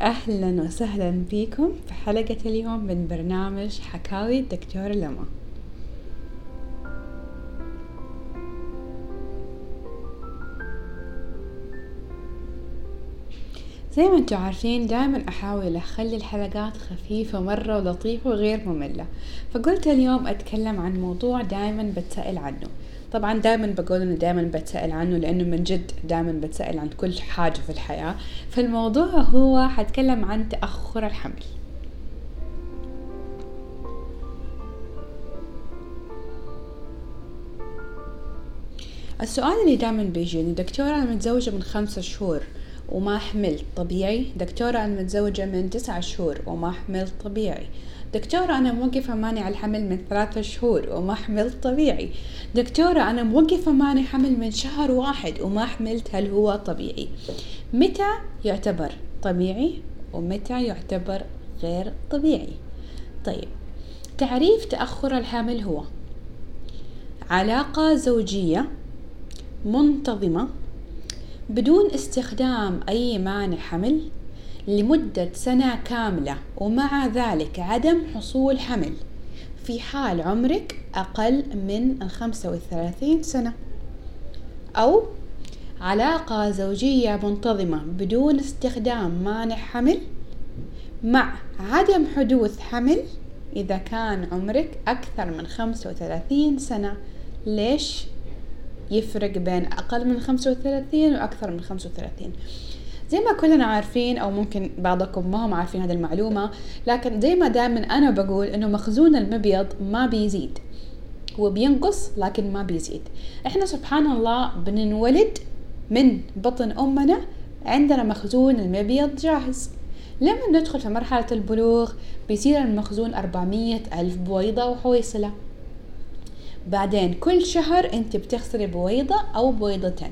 أهلا وسهلا بكم في حلقة اليوم من برنامج حكاوي الدكتور لما. زي ما أنتم عارفين دائما أحاول أخلي الحلقات خفيفة مرة ولطيفة وغير مملة. فقلت اليوم أتكلم عن موضوع دائما بتسأل عنه. طبعا دائما بقول إنه دائما بتسأل عنه لأنه من جد دائما بتسأل عن كل حاجة في الحياة. فالموضوع هو حتكلم عن تأخر الحمل. السؤال اللي دائما بيجيني دكتورة أنا متزوجة من خمسة شهور. وما حملت طبيعي. دكتورة أنا متزوجة من تسعة شهور وما حملت طبيعي. دكتورة أنا موقفة ماني على الحمل من ثلاثة شهور وما حملت طبيعي. دكتورة أنا موقفة ماني حمل من شهر واحد وما حملت هل هو طبيعي. متى يعتبر طبيعي ومتى يعتبر غير طبيعي؟ طيب تعريف تأخر الحمل هو علاقة زوجية منتظمة بدون استخدام أي مانع حمل لمدة سنة كاملة ومع ذلك عدم حصول حمل في حال عمرك أقل من الخمسة والثلاثين سنة. أو علاقة زوجية منتظمة بدون استخدام مانع حمل مع عدم حدوث حمل إذا كان عمرك أكثر من خمسة وثلاثين سنة. ليش؟ يفرق بين أقل من خمسة وثلاثين وأكثر من خمسة وثلاثين. زي ما كلنا عارفين أو ممكن بعضكم ما هم عارفين هذه المعلومة لكن زي ما دائما أنا بقول إنه مخزون المبيض ما بيزيد هو بينقص لكن ما بيزيد. إحنا سبحان الله بننولد من بطن أمنا عندنا مخزون المبيض جاهز. لما ندخل في مرحلة البلوغ بيصير المخزون أربعمية ألف بويضة وحويصلة. بعدين كل شهر انت بتخسري بويضة أو بويضتين.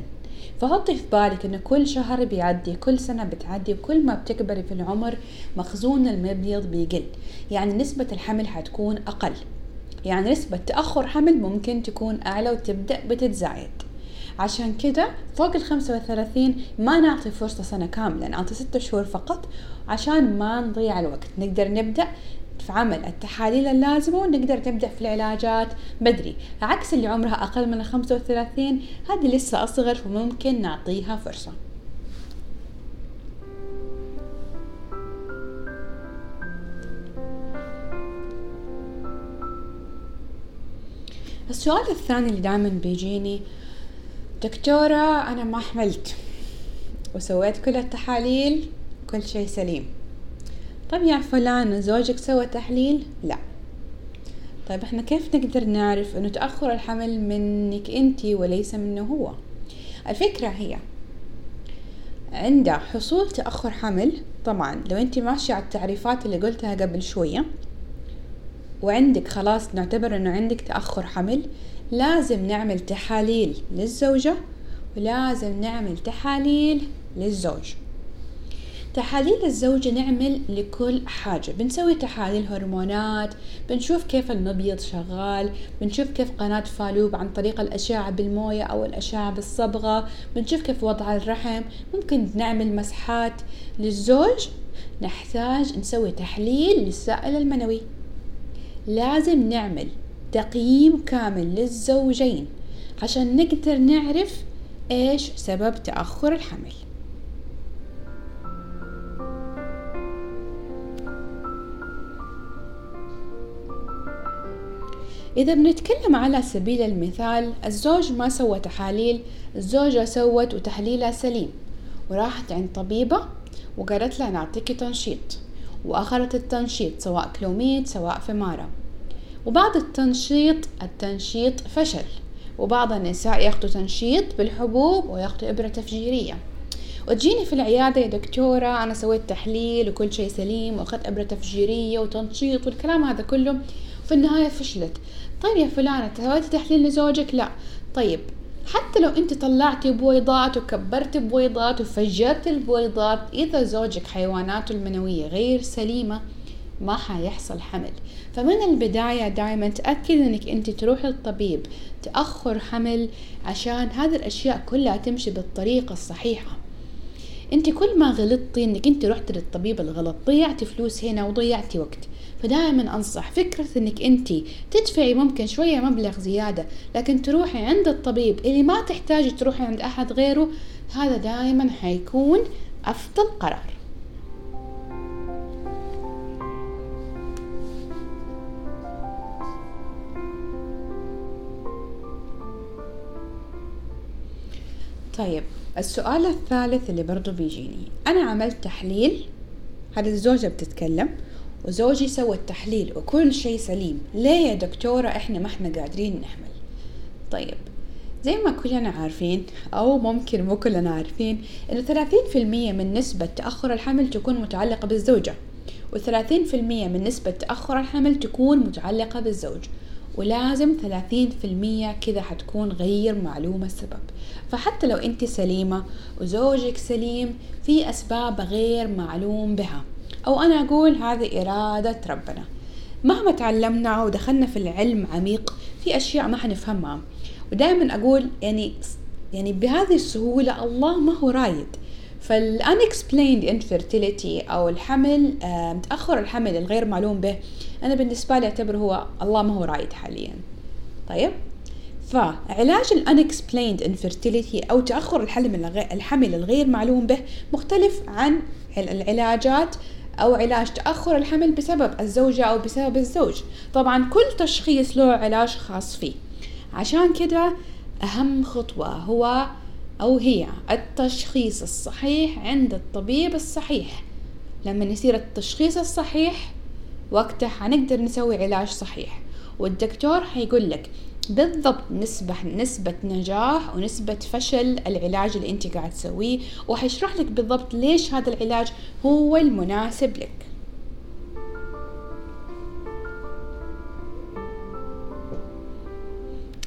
فحطي في بالك إنه كل شهر بيعدي كل سنة بتعدي وكل ما بتكبري في العمر مخزون المبيض بيقل. يعني نسبة الحمل حتكون أقل. يعني نسبة تأخر حمل ممكن تكون أعلى وتبدأ بتتزايد. عشان كده فوق الخمسة وثلاثين ما نعطي فرصة سنة كاملة نعطي ستة شهور فقط عشان ما نضيع الوقت. نقدر نبدأ في عمل التحاليل اللازمة ونقدر نبدأ في العلاجات. بدري عكس اللي عمرها أقل من الخمسة وثلاثين هذه لسه أصغر فممكن نعطيها فرصة. السؤال الثاني اللي دائما بيجيني دكتورة أنا ما حملت وسويت كل التحاليل كل شيء سليم. طب يا فلان زوجك سوى تحليل؟ لا. طيب إحنا كيف نقدر نعرف إنه تأخر الحمل منك انتي وليس منه هو؟ الفكرة هي عند حصول تأخر حمل طبعا لو انتي ماشية على التعريفات اللي قلتها قبل شوية وعندك خلاص نعتبر إنه عندك تأخر حمل لازم نعمل تحاليل للزوجة ولازم نعمل تحاليل للزوج. تحاليل الزوجة نعمل لكل حاجة. بنسوي تحاليل هرمونات بنشوف كيف المبيض شغال بنشوف كيف قناة فالوب عن طريق الأشعة بالموية أو الأشعة بالصبغة بنشوف كيف وضع الرحم. ممكن نعمل مسحات للزوج. نحتاج نسوي تحليل للسائل المنوي. لازم نعمل تقييم كامل للزوجين عشان نقدر نعرف إيش سبب تأخر الحمل. إذا بنتكلم على سبيل المثال الزوج ما سوى تحاليل الزوجة سوت وتحليلها سليم وراحت عند طبيبة وقالت لها نعطيك تنشيط وأخذت التنشيط سواء كلوميد سواء فمارة. وبعد التنشيط التنشيط فشل وبعض النساء ياخدوا تنشيط بالحبوب وياخدوا إبرة تفجيرية. وتجيني في العيادة يا دكتورة أنا سويت تحليل وكل شيء سليم وأخذت إبرة تفجيرية وتنشيط والكلام هذا كله. في النهاية فشلت. طيب يا فلانة سويتي تحليل لزوجك؟ لا. طيب حتى لو أنت طلعتي بويضات وكبرتي بويضات وفجرتي البويضات إذا زوجك حيواناته المنوية غير سليمة ما حيحصل حمل. فمن البداية دائما تأكد إنك أنت تروحي للطبيب تأخر حمل عشان هذه الأشياء كلها تمشي بالطريقة الصحيحة. أنت كل ما غلطتي إنك أنت رحت للطبيب الغلط ضيعتي فلوس هنا وضيعتي وقت. فدائما أنصح فكرة إنك أنت تدفعي ممكن شوية مبلغ زيادة لكن تروحي عند الطبيب اللي ما تحتاجي تروحي عند أحد غيره هذا دائما حيكون أفضل قرار. طيب السؤال الثالث اللي برضو بيجيني. أنا عملت تحليل هذه الزوجة بتتكلم وزوجي سوى التحليل وكل شيء سليم. ليه يا دكتورة؟ إحنا ما إحنا قادرين نحمل. طيب زي ما كلنا عارفين أو ممكن مو كلنا عارفين إنه ثلاثين في المية من نسبة تأخر الحمل تكون متعلقة بالزوجة وثلاثين في المية من نسبة تأخر الحمل تكون متعلقة بالزوج. ولازم ثلاثين في المية كذا حتكون غير معلومة السبب. فحتى لو انت سليمة وزوجك سليم في أسباب غير معلوم بها. أو أنا أقول هذه إرادة ربنا. مهما تعلمنا ودخلنا في العلم عميق في أشياء ما حنفهمها. ودائما أقول يعني يعني بهذه السهولة الله ما هو رايد. فالunexplained infertility أو الحمل تأخر الحمل الغير معلوم به أنا بالنسبة لي أعتبره هو الله ما هو رايد حاليا. طيب؟ فعلاج ال unexplained infertility أو تأخر الحمل الغير معلوم به مختلف عن العلاجات أو علاج تأخر الحمل بسبب الزوجة أو بسبب الزوج. طبعا كل تشخيص له علاج خاص فيه. عشان كده أهم خطوة هو أو هي التشخيص الصحيح عند الطبيب الصحيح. لما يصير التشخيص الصحيح وقتها حنقدر نسوي علاج صحيح. والدكتور حيقول لك بالضبط نسبة نسبة نجاح ونسبة فشل العلاج اللي أنت قاعد تسويه وحيشرح لك بالضبط ليش هذا العلاج هو المناسب لك.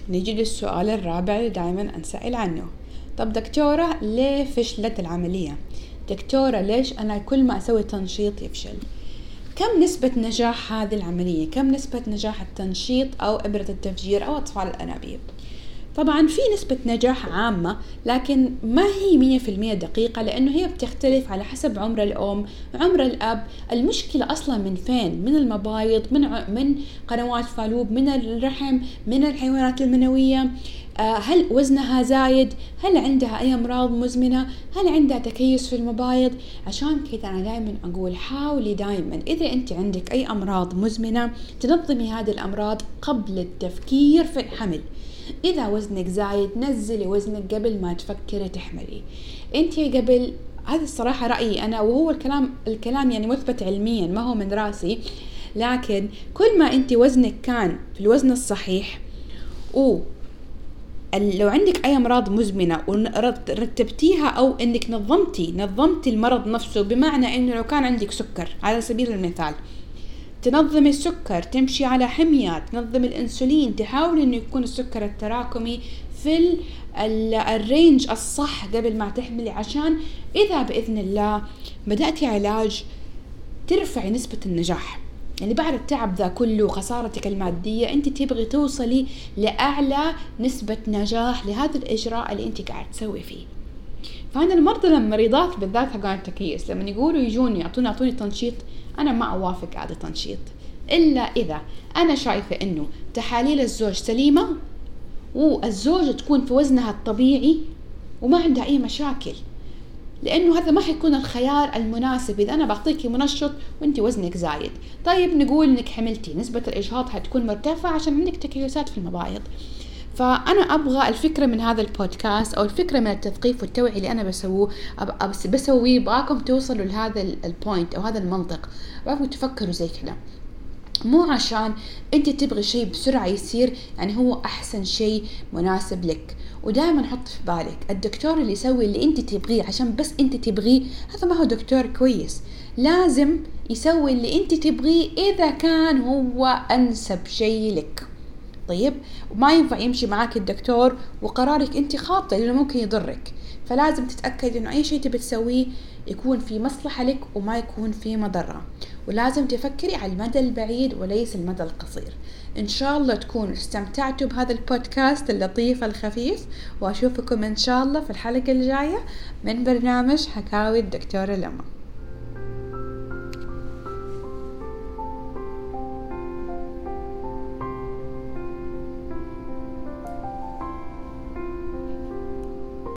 نيجي للسؤال الرابع اللي دائما أنسأل عنه. طب دكتورة ليه فشلت العملية؟ دكتورة ليش أنا كل ما أسوي تنشيط يفشل؟ كم نسبة نجاح هذه العملية؟ كم نسبة نجاح التنشيط أو إبرة التفجير أو أطفال الأنابيب؟ طبعا في نسبة نجاح عامة لكن ما هي مية في المية دقيقة؟ لأنه هي بتختلف على حسب عمر الأم عمر الأب. المشكلة أصلا من فين؟ من المبايض من من قنوات فالوب من الرحم من الحيوانات المنوية. آه، هل وزنها زايد؟ هل عندها أي أمراض مزمنة؟ هل عندها تكيس في المبايض؟ عشان كذا أنا دائما أقول حاولي دائما إذا أنت عندك أي أمراض مزمنة تنظمي هذه الأمراض قبل التفكير في الحمل. إذا وزنك زايد نزلي وزنك قبل ما تفكري تحملي. أنت قبل هذا الصراحة رأيي أنا وهو الكلام الكلام يعني مثبت علميا ما هو من رأسي. لكن كل ما أنت وزنك كان في الوزن الصحيح و لو عندك أي أمراض مزمنة ورتبتيها أو إنك نظمتي نظمتي المرض نفسه بمعنى إنه لو كان عندك سكر على سبيل المثال تنظمي السكر تمشي على حمية تنظم الإنسولين تحاولي إنه يكون السكر التراكمي في الرينج الصح قبل ما تحملي عشان إذا بإذن الله بدأتي علاج ترفعي نسبة النجاح. يعني بعد التعب ذا كله وخسارتك المادية أنت تبغي توصلي لأعلى نسبة نجاح لهذا الإجراء اللي أنت قاعد تسوي فيه. فأنا المرضى المريضات بالذات حقون التكيس لما يقولوا يجوني يعطوني يعطوني تنشيط أنا ما أوافق هذا التنشيط. إلا إذا أنا شايفة إنه تحاليل الزوج سليمة والزوجة تكون في وزنها الطبيعي وما عندها أي مشاكل. لأنه هذا ما حيكون الخيار المناسب. إذا أنا بعطيكي منشط وانت وزنك زايد. طيب نقول إنك حملتي نسبة الاجهاض حتكون مرتفعة عشان عندك تكيسات في المبايض. فأنا أبغى الفكرة من هذا البودكاست أو الفكرة من التثقيف والتوعية اللي أنا بسويه بسويه ابغاكم توصلوا لهذا البوينت أو هذا المنطق. ابغاكم تفكروا زي كذا. مو عشان أنت تبغي شيء بسرعة يصير يعني هو أحسن شيء مناسب لك. ودائما حط في بالك الدكتور اللي يسوي اللي أنت تبغيه عشان بس أنت تبغيه هذا ما هو دكتور كويس. لازم يسوي اللي أنت تبغيه إذا كان هو أنسب شيء لك. طيب وما ينفع يمشي معاك الدكتور وقرارك أنت خاطئ لأنه ممكن يضرك. فلازم تتأكد إنه أي شيء تبي تسويه يكون في مصلحة لك وما يكون في مضرة. ولازم تفكري على المدى البعيد وليس المدى القصير. إن شاء الله تكونوا استمتعتوا بهذا البودكاست اللطيف الخفيف وأشوفكم إن شاء الله في الحلقة الجاية من برنامج حكاوي الدكتورة لما.